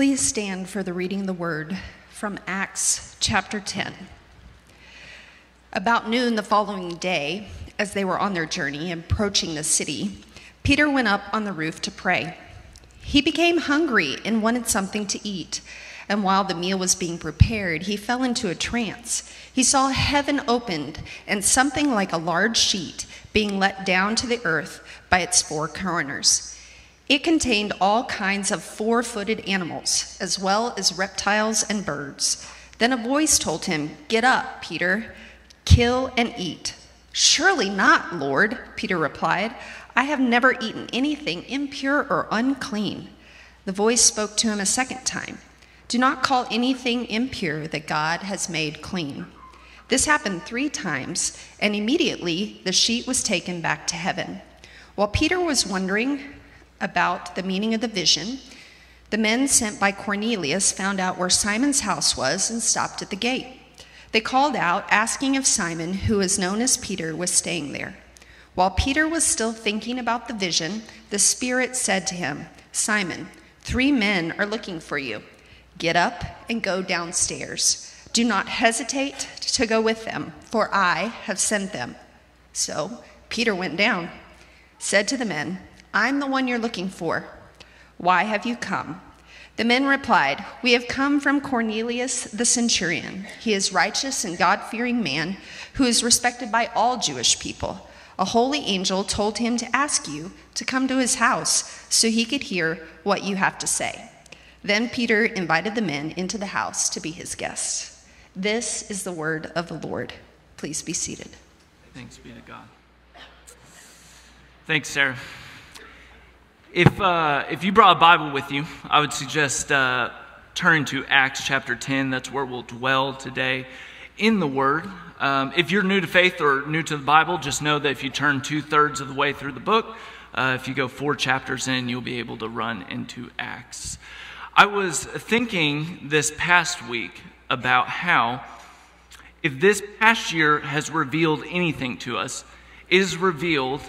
Please stand for the reading of the word from Acts chapter 10. About noon the following day, as they were on their journey approaching the city, Peter went up on the roof to pray. He became hungry and wanted something to eat. And while the meal was being prepared, he fell into a trance. He saw heaven opened and something like a large sheet being let down to the earth by its four corners. It contained all kinds of four footed animals, as well as reptiles and birds. Then a voice told him, Get up, Peter, kill and eat. Surely not, Lord, Peter replied. I have never eaten anything impure or unclean. The voice spoke to him a second time Do not call anything impure that God has made clean. This happened three times, and immediately the sheet was taken back to heaven. While Peter was wondering about the meaning of the vision, the men sent by Cornelius found out where Simon's house was and stopped at the gate. They called out, asking if Simon, who was known as Peter, was staying there. While Peter was still thinking about the vision, the Spirit said to him, Simon, three men are looking for you. Get up and go downstairs. Do not hesitate to go with them, for I have sent them. So Peter went down, said to the men, I'm the one you're looking for. Why have you come? The men replied, We have come from Cornelius the centurion. He is righteous and God fearing man who is respected by all Jewish people. A holy angel told him to ask you to come to his house so he could hear what you have to say. Then Peter invited the men into the house to be his guests. This is the word of the Lord. Please be seated. Thanks be to God. Thanks, Sarah. If, uh, if you brought a Bible with you, I would suggest uh, turn to Acts chapter 10. That's where we'll dwell today in the Word. Um, if you're new to faith or new to the Bible, just know that if you turn two thirds of the way through the book, uh, if you go four chapters in, you'll be able to run into Acts. I was thinking this past week about how, if this past year has revealed anything to us, has revealed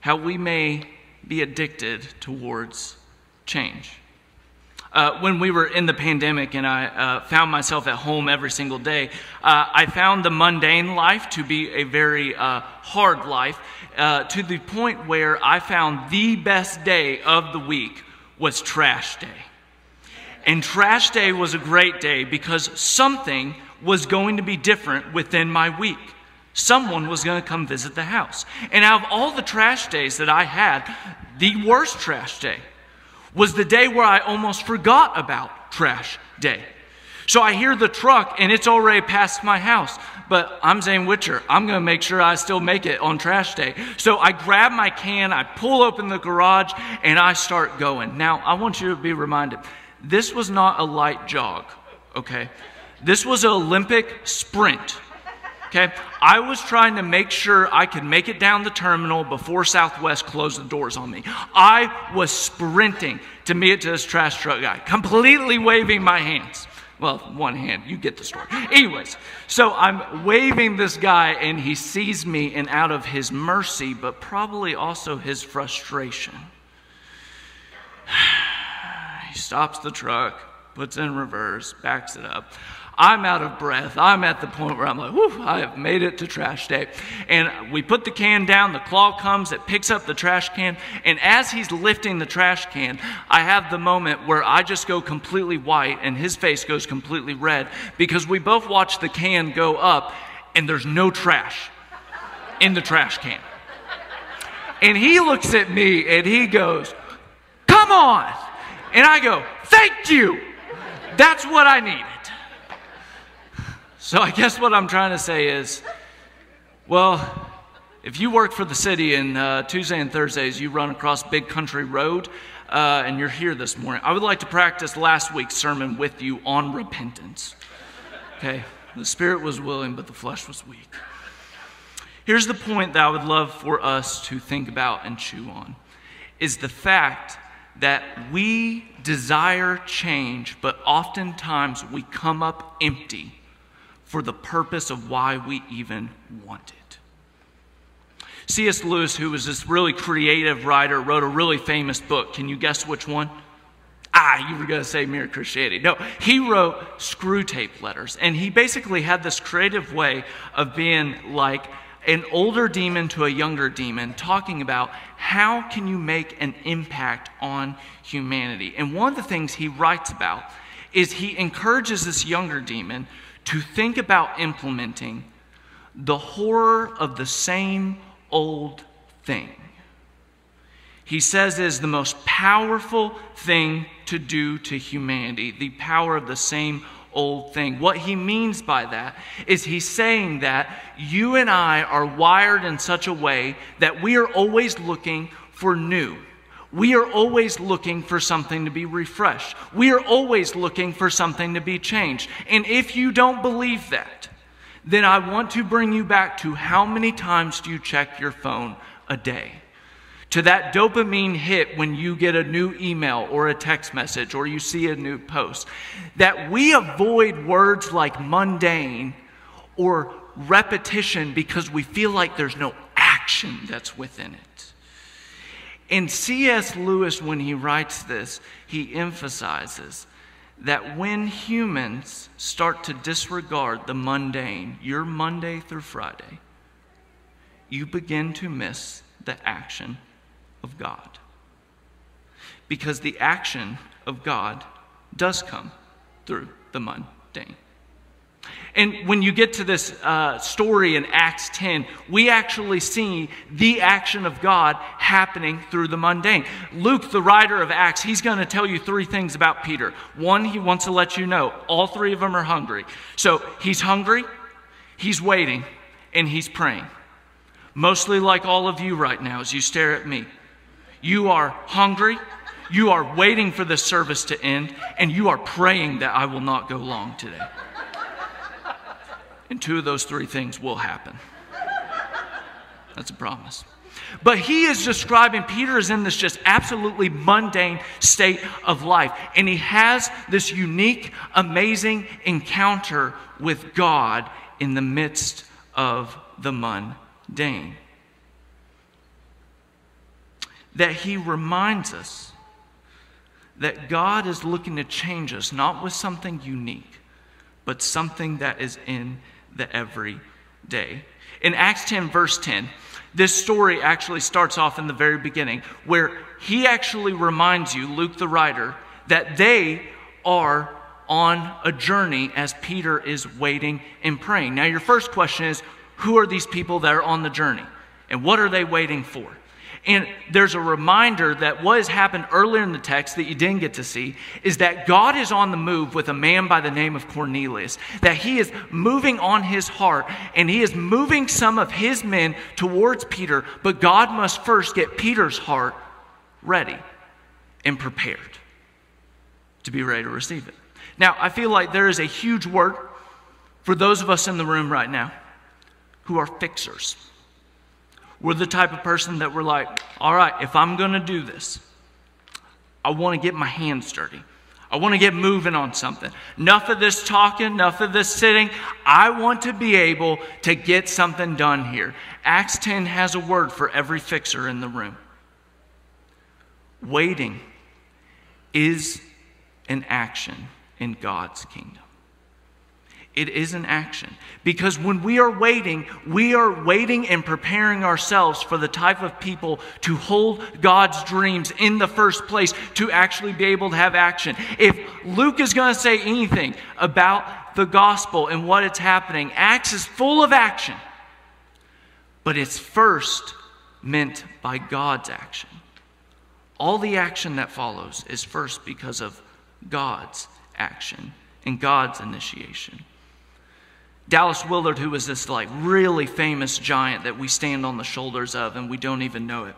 how we may be addicted towards change. Uh, when we were in the pandemic and I uh, found myself at home every single day, uh, I found the mundane life to be a very uh, hard life uh, to the point where I found the best day of the week was trash day. And trash day was a great day because something was going to be different within my week. Someone was going to come visit the house. And out of all the trash days that I had, the worst trash day was the day where I almost forgot about trash day. So I hear the truck and it's already past my house. But I'm Zane Witcher. I'm going to make sure I still make it on trash day. So I grab my can, I pull open the garage, and I start going. Now, I want you to be reminded this was not a light jog, okay? This was an Olympic sprint. Okay? I was trying to make sure I could make it down the terminal before Southwest closed the doors on me. I was sprinting to meet this trash truck guy, completely waving my hands. Well, one hand, you get the story. Anyways, so I'm waving this guy, and he sees me, and out of his mercy, but probably also his frustration, he stops the truck, puts in reverse, backs it up. I'm out of breath. I'm at the point where I'm like, whew, I have made it to trash day. And we put the can down, the claw comes, it picks up the trash can, and as he's lifting the trash can, I have the moment where I just go completely white and his face goes completely red because we both watch the can go up and there's no trash in the trash can. And he looks at me and he goes, Come on! And I go, Thank you! That's what I needed. So I guess what I'm trying to say is, well, if you work for the city and uh, Tuesday and Thursdays you run across Big Country Road uh, and you're here this morning, I would like to practice last week's sermon with you on repentance. Okay? The spirit was willing, but the flesh was weak. Here's the point that I would love for us to think about and chew on is the fact that we desire change, but oftentimes we come up empty for the purpose of why we even want it. C.S. Lewis, who was this really creative writer, wrote a really famous book. Can you guess which one? Ah, you were going to say mere Christianity. No, he wrote Screwtape letters. And he basically had this creative way of being like an older demon to a younger demon, talking about how can you make an impact on humanity. And one of the things he writes about is he encourages this younger demon to think about implementing the horror of the same old thing he says is the most powerful thing to do to humanity, the power of the same old thing. What he means by that is he's saying that you and I are wired in such a way that we are always looking for new. We are always looking for something to be refreshed. We are always looking for something to be changed. And if you don't believe that, then I want to bring you back to how many times do you check your phone a day? to that dopamine hit when you get a new email or a text message or you see a new post. That we avoid words like mundane or repetition because we feel like there's no action that's within it. And C.S. Lewis, when he writes this, he emphasizes that when humans start to disregard the mundane, your Monday through Friday, you begin to miss the action of God. Because the action of God does come through the mundane. And when you get to this uh, story in Acts 10, we actually see the action of God happening through the mundane. Luke, the writer of Acts, he's going to tell you three things about Peter. One, he wants to let you know all three of them are hungry. So he's hungry, he's waiting, and he's praying. Mostly like all of you right now as you stare at me. You are hungry, you are waiting for the service to end, and you are praying that I will not go long today. And two of those three things will happen. That's a promise. But he is describing, Peter is in this just absolutely mundane state of life. And he has this unique, amazing encounter with God in the midst of the mundane that he reminds us that God is looking to change us, not with something unique, but something that is in the everyday. In Acts 10, verse 10, this story actually starts off in the very beginning, where he actually reminds you, Luke the writer, that they are on a journey as Peter is waiting and praying. Now, your first question is who are these people that are on the journey? And what are they waiting for? And there's a reminder that what has happened earlier in the text that you didn't get to see is that God is on the move with a man by the name of Cornelius. That he is moving on his heart and he is moving some of his men towards Peter, but God must first get Peter's heart ready and prepared to be ready to receive it. Now, I feel like there is a huge word for those of us in the room right now who are fixers. We're the type of person that we're like, all right, if I'm going to do this, I want to get my hands dirty. I want to get moving on something. Enough of this talking, enough of this sitting. I want to be able to get something done here. Acts 10 has a word for every fixer in the room. Waiting is an action in God's kingdom. It is an action. Because when we are waiting, we are waiting and preparing ourselves for the type of people to hold God's dreams in the first place to actually be able to have action. If Luke is going to say anything about the gospel and what it's happening, Acts is full of action. But it's first meant by God's action. All the action that follows is first because of God's action and God's initiation. Dallas Willard, who was this like really famous giant that we stand on the shoulders of and we don't even know it,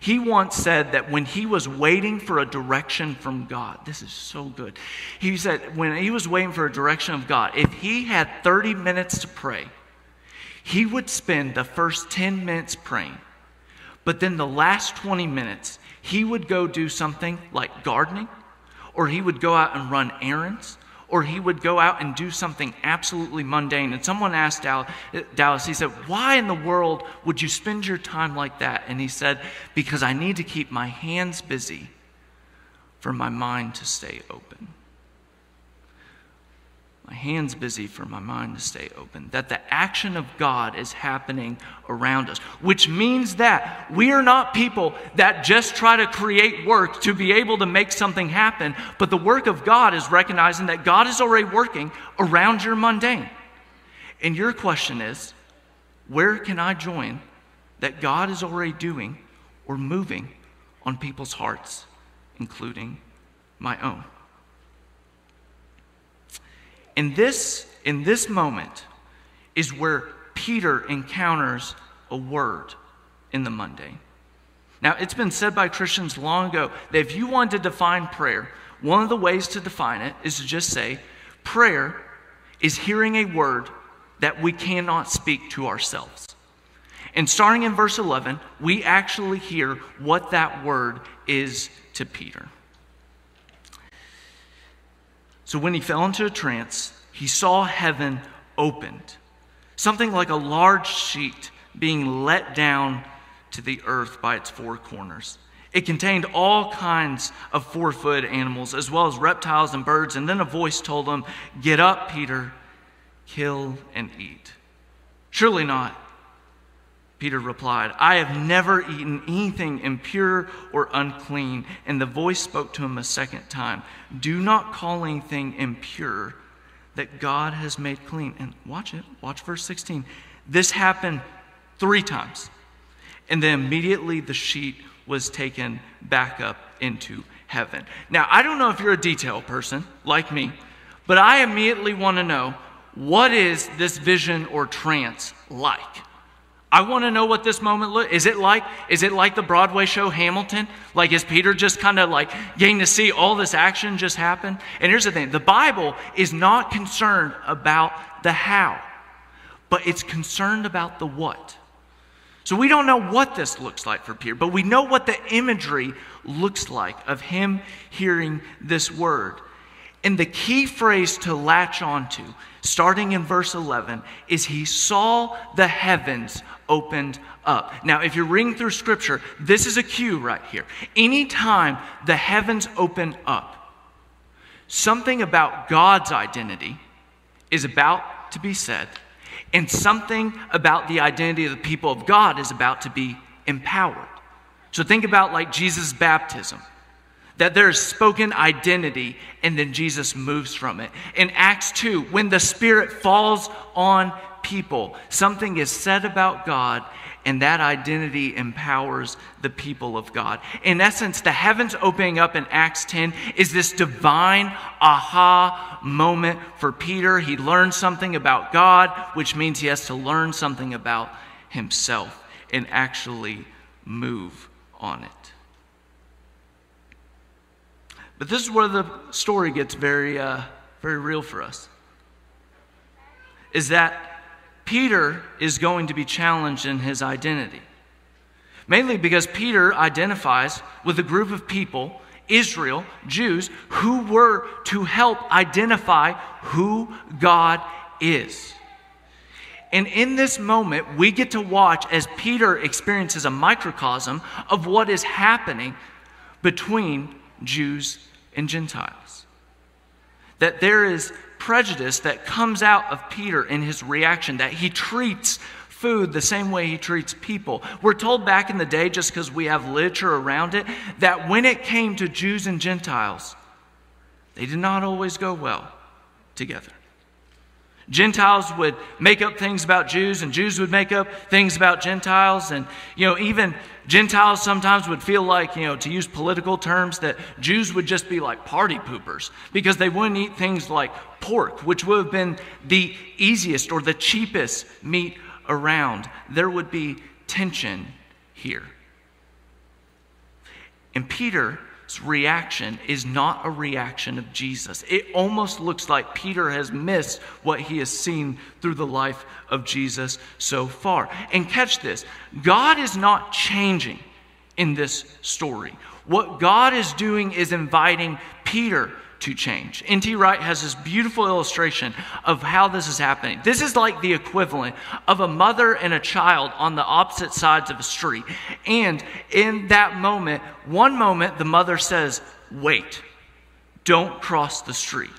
he once said that when he was waiting for a direction from God, this is so good. He said when he was waiting for a direction of God, if he had 30 minutes to pray, he would spend the first 10 minutes praying. But then the last 20 minutes, he would go do something like gardening, or he would go out and run errands, or he would go out and do something absolutely mundane. And someone asked Dallas, he said, Why in the world would you spend your time like that? And he said, Because I need to keep my hands busy for my mind to stay open. My hand's busy for my mind to stay open. That the action of God is happening around us, which means that we are not people that just try to create work to be able to make something happen, but the work of God is recognizing that God is already working around your mundane. And your question is where can I join that God is already doing or moving on people's hearts, including my own? In this, in this moment is where Peter encounters a word in the mundane. Now, it's been said by Christians long ago that if you want to define prayer, one of the ways to define it is to just say, prayer is hearing a word that we cannot speak to ourselves. And starting in verse 11, we actually hear what that word is to Peter. So when he fell into a trance, he saw heaven opened, something like a large sheet being let down to the earth by its four corners. It contained all kinds of four footed animals, as well as reptiles and birds. And then a voice told him, Get up, Peter, kill and eat. Surely not. Peter replied, I have never eaten anything impure or unclean. And the voice spoke to him a second time Do not call anything impure that God has made clean. And watch it, watch verse 16. This happened three times. And then immediately the sheet was taken back up into heaven. Now, I don't know if you're a detail person like me, but I immediately want to know what is this vision or trance like? I want to know what this moment look. Is it like? Is it like the Broadway show Hamilton? Like is Peter just kind of like getting to see all this action just happen? And here's the thing: the Bible is not concerned about the how, but it's concerned about the what. So we don't know what this looks like for Peter, but we know what the imagery looks like of him hearing this word. And the key phrase to latch onto, starting in verse 11, is he saw the heavens opened up. Now, if you're reading through scripture, this is a cue right here. Anytime the heavens open up, something about God's identity is about to be said, and something about the identity of the people of God is about to be empowered. So think about like Jesus' baptism that there's spoken identity and then Jesus moves from it. In Acts 2, when the Spirit falls on people. Something is said about God, and that identity empowers the people of God. In essence, the heavens opening up in Acts 10 is this divine aha moment for Peter. He learns something about God, which means he has to learn something about himself and actually move on it. But this is where the story gets very, uh, very real for us. Is that Peter is going to be challenged in his identity. Mainly because Peter identifies with a group of people, Israel, Jews, who were to help identify who God is. And in this moment, we get to watch as Peter experiences a microcosm of what is happening between Jews and Gentiles. That there is prejudice that comes out of Peter in his reaction, that he treats food the same way he treats people. We're told back in the day, just because we have literature around it, that when it came to Jews and Gentiles, they did not always go well together. Gentiles would make up things about Jews, and Jews would make up things about Gentiles. And, you know, even Gentiles sometimes would feel like, you know, to use political terms, that Jews would just be like party poopers because they wouldn't eat things like pork, which would have been the easiest or the cheapest meat around. There would be tension here. And Peter reaction is not a reaction of Jesus. It almost looks like Peter has missed what he has seen through the life of Jesus so far. And catch this God is not changing in this story. What God is doing is inviting Peter to change. N.T. Wright has this beautiful illustration of how this is happening. This is like the equivalent of a mother and a child on the opposite sides of a street. And in that moment, one moment, the mother says, Wait, don't cross the street.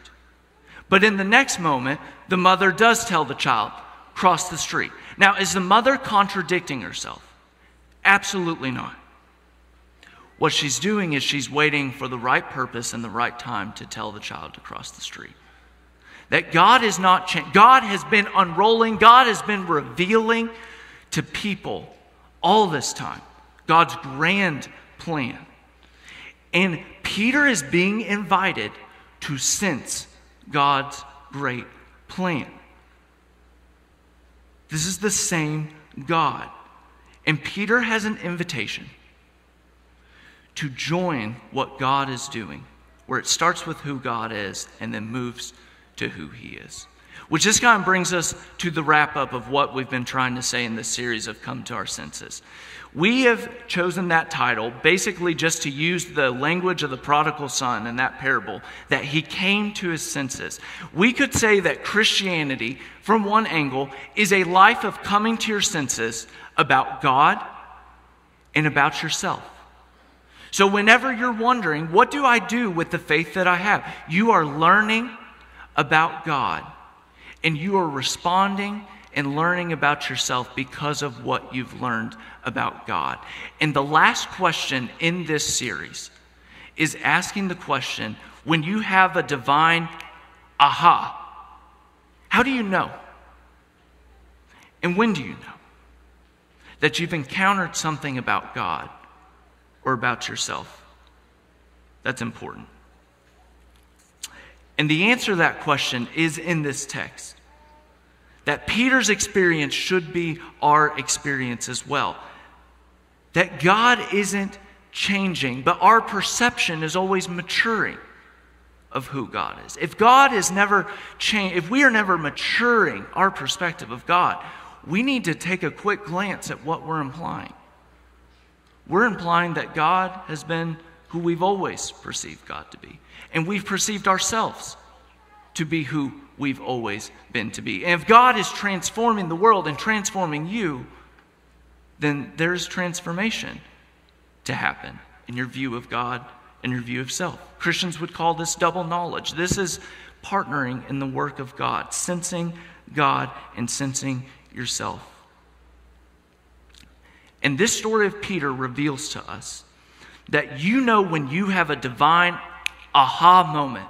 But in the next moment, the mother does tell the child, Cross the street. Now, is the mother contradicting herself? Absolutely not. What she's doing is she's waiting for the right purpose and the right time to tell the child to cross the street. That God is not changed. God has been unrolling, God has been revealing to people all this time God's grand plan. And Peter is being invited to sense God's great plan. This is the same God. And Peter has an invitation to join what God is doing, where it starts with who God is and then moves to who he is. Which just kind of brings us to the wrap up of what we've been trying to say in this series of Come to Our Senses. We have chosen that title basically just to use the language of the prodigal son in that parable, that he came to his senses. We could say that Christianity, from one angle, is a life of coming to your senses about God and about yourself. So, whenever you're wondering, what do I do with the faith that I have? You are learning about God and you are responding and learning about yourself because of what you've learned about God. And the last question in this series is asking the question when you have a divine aha, how do you know? And when do you know that you've encountered something about God or about yourself? That's important. And the answer to that question is in this text. That Peter's experience should be our experience as well. That God isn't changing, but our perception is always maturing of who God is. If God is never changed, if we are never maturing our perspective of God, we need to take a quick glance at what we're implying. We're implying that God has been who we've always perceived God to be. And we've perceived ourselves to be who we've always been to be. And if God is transforming the world and transforming you, then there's transformation to happen in your view of God and your view of self. Christians would call this double knowledge. This is partnering in the work of God, sensing God and sensing yourself. And this story of Peter reveals to us that you know when you have a divine aha moment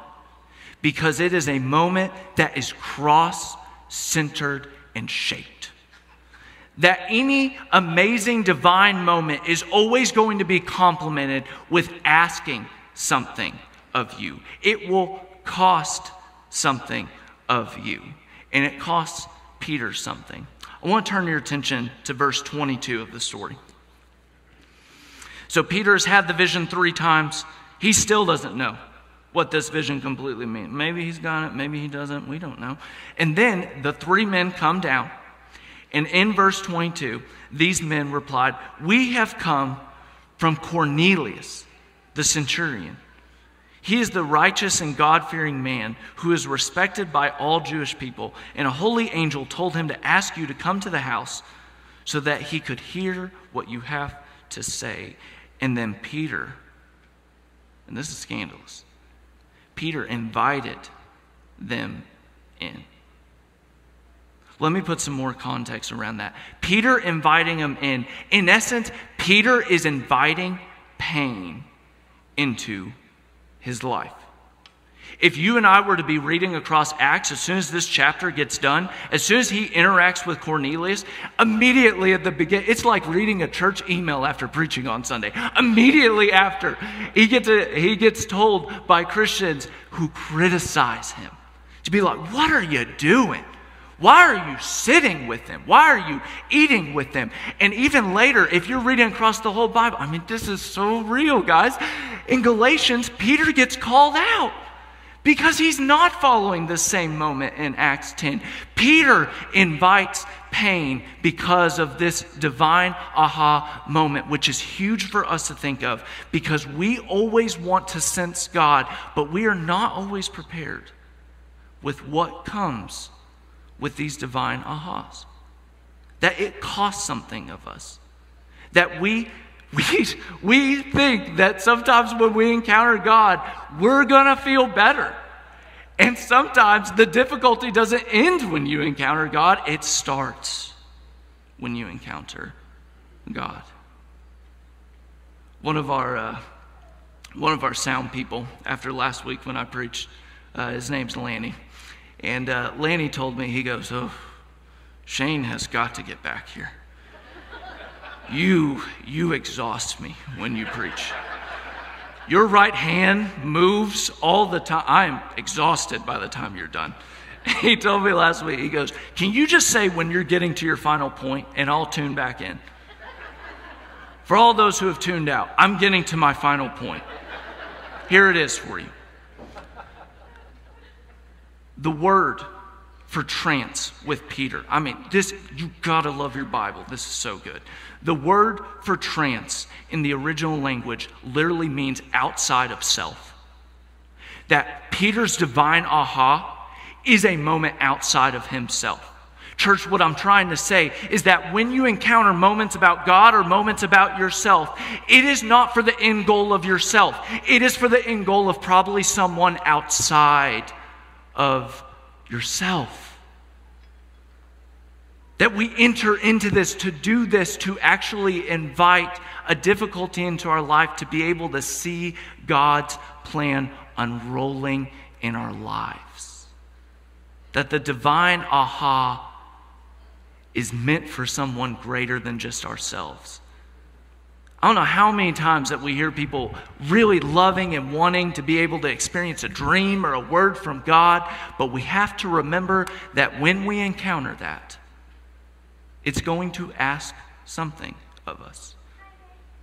because it is a moment that is cross centered and shaped. That any amazing divine moment is always going to be complemented with asking something of you. It will cost something of you. And it costs Peter something. I want to turn your attention to verse 22 of the story. So Peter has had the vision three times. He still doesn't know what this vision completely means. Maybe he's got it, maybe he doesn't, we don't know. And then the three men come down, and in verse 22, these men replied, We have come from Cornelius, the centurion. He is the righteous and God fearing man who is respected by all Jewish people. And a holy angel told him to ask you to come to the house so that he could hear what you have to say. And then Peter, and this is scandalous, Peter invited them in. Let me put some more context around that. Peter inviting them in. In essence, Peter is inviting pain into his life. If you and I were to be reading across Acts, as soon as this chapter gets done, as soon as he interacts with Cornelius, immediately at the beginning, it's like reading a church email after preaching on Sunday. Immediately after, he gets, a, he gets told by Christians who criticize him to be like, What are you doing? Why are you sitting with them? Why are you eating with them? And even later, if you're reading across the whole Bible, I mean, this is so real, guys. In Galatians, Peter gets called out because he's not following the same moment in Acts 10. Peter invites pain because of this divine aha moment, which is huge for us to think of because we always want to sense God, but we are not always prepared with what comes with these divine ahas. That it costs something of us. That we we, we think that sometimes when we encounter God, we're going to feel better. And sometimes the difficulty doesn't end when you encounter God, it starts when you encounter God. One of our, uh, one of our sound people, after last week when I preached, uh, his name's Lanny. And uh, Lanny told me, he goes, Oh, Shane has got to get back here. You, you exhaust me when you preach. Your right hand moves all the time. I'm exhausted by the time you're done. He told me last week, he goes, Can you just say when you're getting to your final point and I'll tune back in? For all those who have tuned out, I'm getting to my final point. Here it is for you. The word for trance with Peter. I mean, this, you gotta love your Bible. This is so good. The word for trance in the original language literally means outside of self. That Peter's divine aha is a moment outside of himself. Church, what I'm trying to say is that when you encounter moments about God or moments about yourself, it is not for the end goal of yourself. It is for the end goal of probably someone outside of yourself. That we enter into this to do this, to actually invite a difficulty into our life, to be able to see God's plan unrolling in our lives. That the divine aha is meant for someone greater than just ourselves. I don't know how many times that we hear people really loving and wanting to be able to experience a dream or a word from God, but we have to remember that when we encounter that, it's going to ask something of us.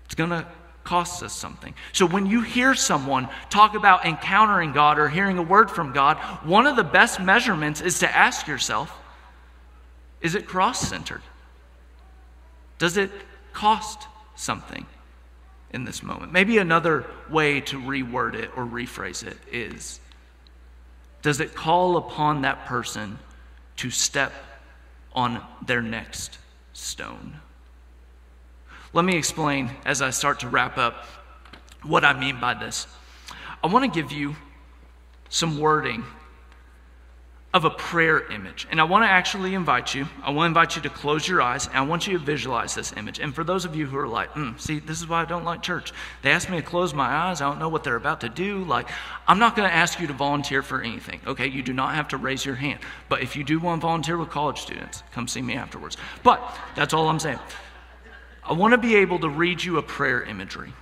It's going to cost us something. So when you hear someone talk about encountering God or hearing a word from God, one of the best measurements is to ask yourself is it cross centered? Does it cost something in this moment. Maybe another way to reword it or rephrase it is Does it call upon that person to step on their next stone? Let me explain as I start to wrap up what I mean by this. I want to give you some wording of a prayer image. And I want to actually invite you, I want to invite you to close your eyes, and I want you to visualize this image. And for those of you who are like, mm, see, this is why I don't like church. They ask me to close my eyes, I don't know what they're about to do. Like, I'm not going to ask you to volunteer for anything, okay? You do not have to raise your hand. But if you do want to volunteer with college students, come see me afterwards. But that's all I'm saying. I want to be able to read you a prayer imagery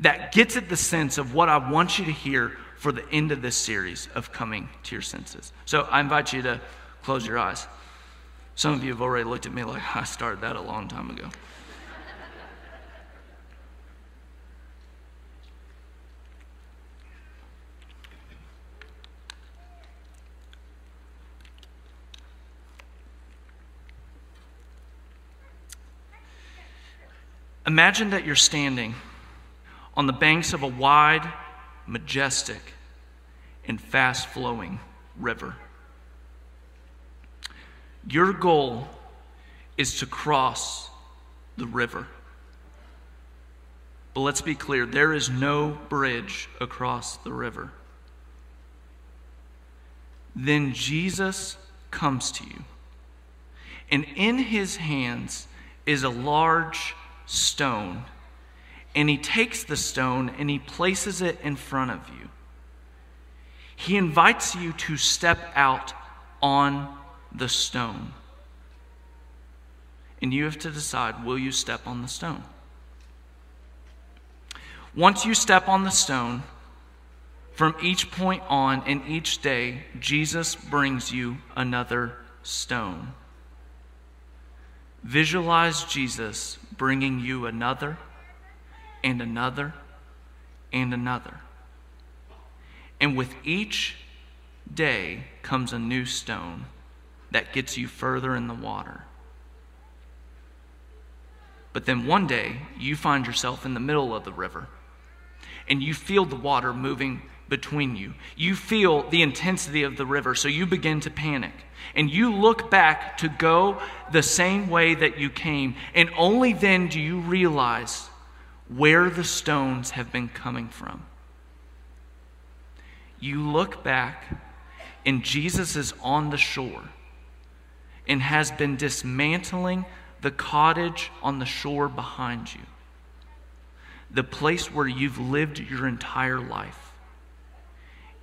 that gets at the sense of what I want you to hear for the end of this series of coming to your senses. So I invite you to close your eyes. Some of you have already looked at me like I started that a long time ago. Imagine that you're standing on the banks of a wide majestic, and fast flowing river. Your goal is to cross the river. But let's be clear there is no bridge across the river. Then Jesus comes to you, and in his hands is a large stone and he takes the stone and he places it in front of you. He invites you to step out on the stone. And you have to decide will you step on the stone? Once you step on the stone, from each point on and each day, Jesus brings you another stone. Visualize Jesus bringing you another and another and another. And with each day comes a new stone that gets you further in the water. But then one day you find yourself in the middle of the river and you feel the water moving between you. You feel the intensity of the river, so you begin to panic. And you look back to go the same way that you came, and only then do you realize where the stones have been coming from. You look back, and Jesus is on the shore and has been dismantling the cottage on the shore behind you, the place where you've lived your entire life,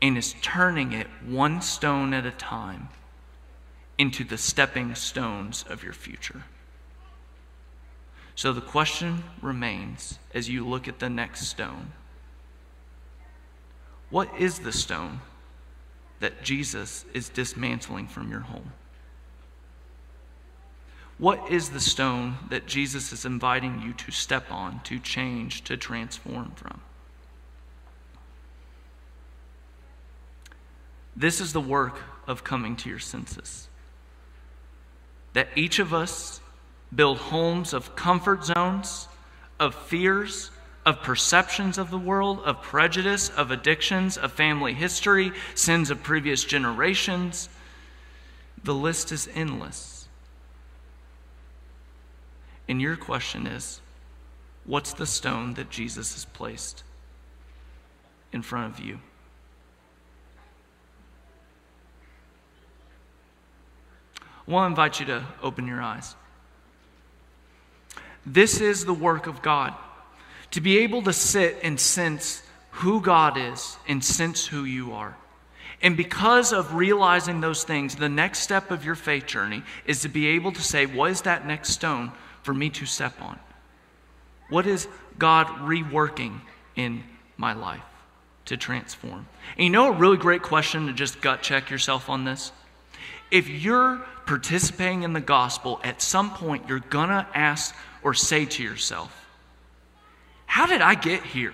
and is turning it one stone at a time into the stepping stones of your future. So the question remains as you look at the next stone what is the stone that Jesus is dismantling from your home? What is the stone that Jesus is inviting you to step on, to change, to transform from? This is the work of coming to your senses. That each of us build homes of comfort zones, of fears, of perceptions of the world, of prejudice, of addictions, of family history, sins of previous generations. The list is endless. And your question is what's the stone that Jesus has placed in front of you? I want to invite you to open your eyes. This is the work of God to be able to sit and sense who God is and sense who you are. And because of realizing those things, the next step of your faith journey is to be able to say, What is that next stone for me to step on? What is God reworking in my life to transform? And you know a really great question to just gut check yourself on this? If you're participating in the gospel, at some point you're going to ask or say to yourself, How did I get here?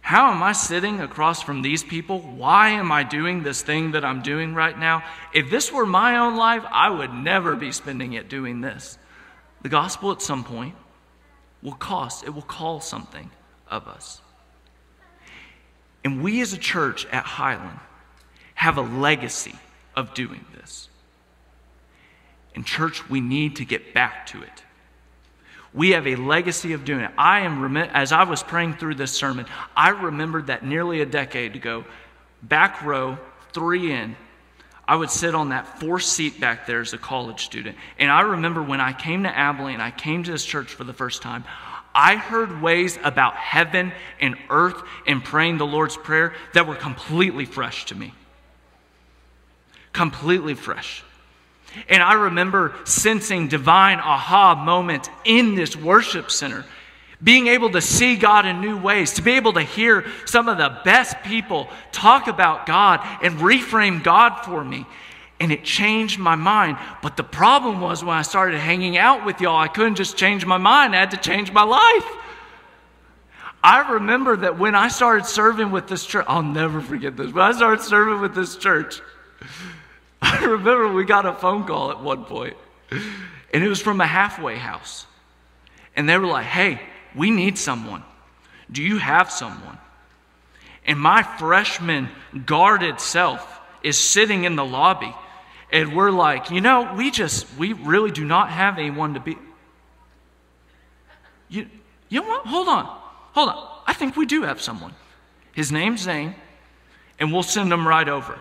How am I sitting across from these people? Why am I doing this thing that I'm doing right now? If this were my own life, I would never be spending it doing this. The gospel at some point will cost, it will call something of us. And we as a church at Highland have a legacy of doing this. In church, we need to get back to it. We have a legacy of doing it. I am, as I was praying through this sermon, I remembered that nearly a decade ago, back row, three in, I would sit on that fourth seat back there as a college student. And I remember when I came to Abilene, I came to this church for the first time, I heard ways about heaven and earth and praying the Lord's Prayer that were completely fresh to me. Completely fresh. And I remember sensing divine aha moment in this worship center. Being able to see God in new ways, to be able to hear some of the best people talk about God and reframe God for me. And it changed my mind. But the problem was when I started hanging out with y'all, I couldn't just change my mind, I had to change my life. I remember that when I started serving with this church, I'll never forget this. When I started serving with this church, I remember we got a phone call at one point, and it was from a halfway house. And they were like, hey, we need someone. Do you have someone? And my freshman guarded self is sitting in the lobby. And we're like, you know, we just, we really do not have anyone to be. You, you know what? Hold on. Hold on. I think we do have someone. His name's Zane, and we'll send him right over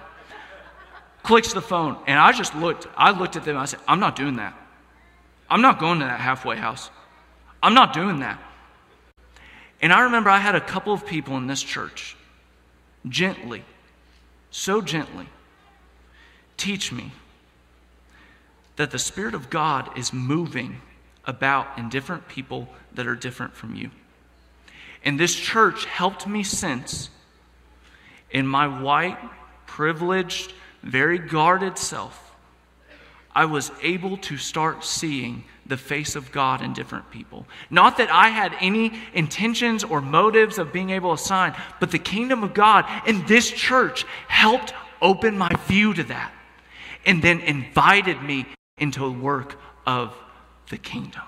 clicks the phone. And I just looked, I looked at them, I said, I'm not doing that. I'm not going to that halfway house. I'm not doing that. And I remember I had a couple of people in this church gently, so gently, teach me that the Spirit of God is moving about in different people that are different from you. And this church helped me sense in my white, privileged, very guarded self, I was able to start seeing the face of God in different people. Not that I had any intentions or motives of being able to sign, but the kingdom of God and this church helped open my view to that and then invited me into the work of the kingdom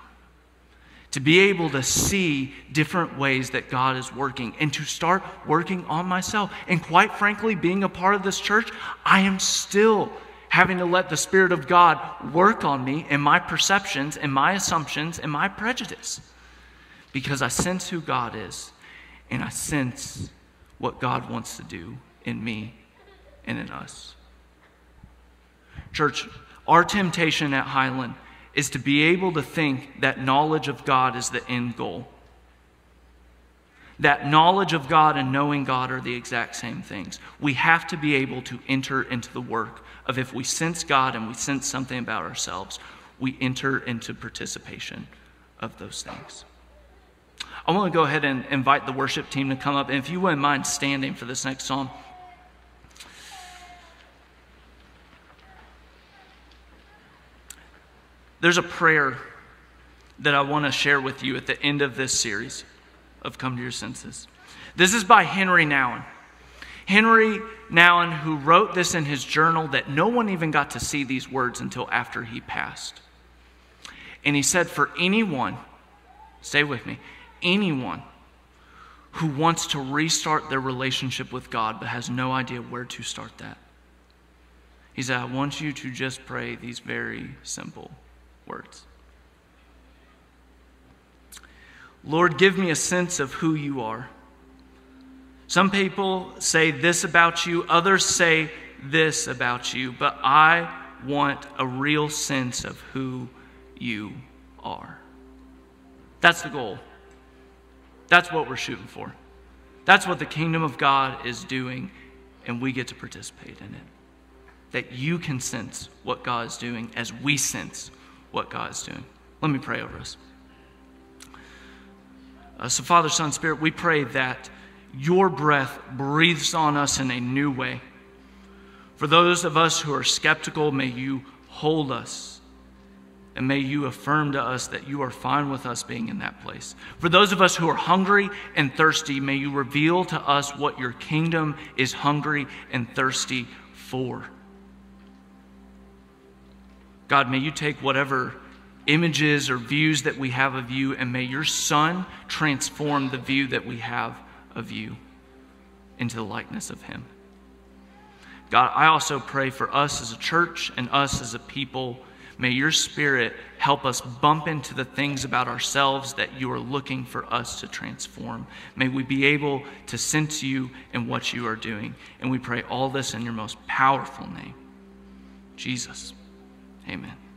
to be able to see different ways that God is working and to start working on myself. And quite frankly, being a part of this church, I am still having to let the Spirit of God work on me and my perceptions and my assumptions and my prejudice. because I sense who God is and I sense what God wants to do in me and in us. Church, our temptation at Highland is to be able to think that knowledge of God is the end goal. That knowledge of God and knowing God are the exact same things. We have to be able to enter into the work of if we sense God and we sense something about ourselves, we enter into participation of those things. I want to go ahead and invite the worship team to come up. And if you wouldn't mind standing for this next song. There's a prayer that I want to share with you at the end of this series of Come to Your Senses. This is by Henri Nouwen. Henri Nouwen, who wrote this in his journal, that no one even got to see these words until after he passed. And he said, For anyone, stay with me, anyone who wants to restart their relationship with God but has no idea where to start that, he said, I want you to just pray these very simple words. Lord, give me a sense of who you are. Some people say this about you, others say this about you, but I want a real sense of who you are. That's the goal. That's what we're shooting for. That's what the kingdom of God is doing, and we get to participate in it. That you can sense what God is doing as we sense what God is doing. Let me pray over us. Uh, so, Father, Son, Spirit, we pray that your breath breathes on us in a new way. For those of us who are skeptical, may you hold us. And may you affirm to us that you are fine with us being in that place. For those of us who are hungry and thirsty, may you reveal to us what your kingdom is hungry and thirsty for. God, may you take whatever images or views that we have of you, and may your Son transform the view that we have of you into the likeness of him. God, I also pray for us as a church and us as a people. May your spirit help us bump into the things about ourselves that you are looking for us to transform. May we be able to sense you in what you are doing. And we pray all this in your most powerful name, Jesus. Amen.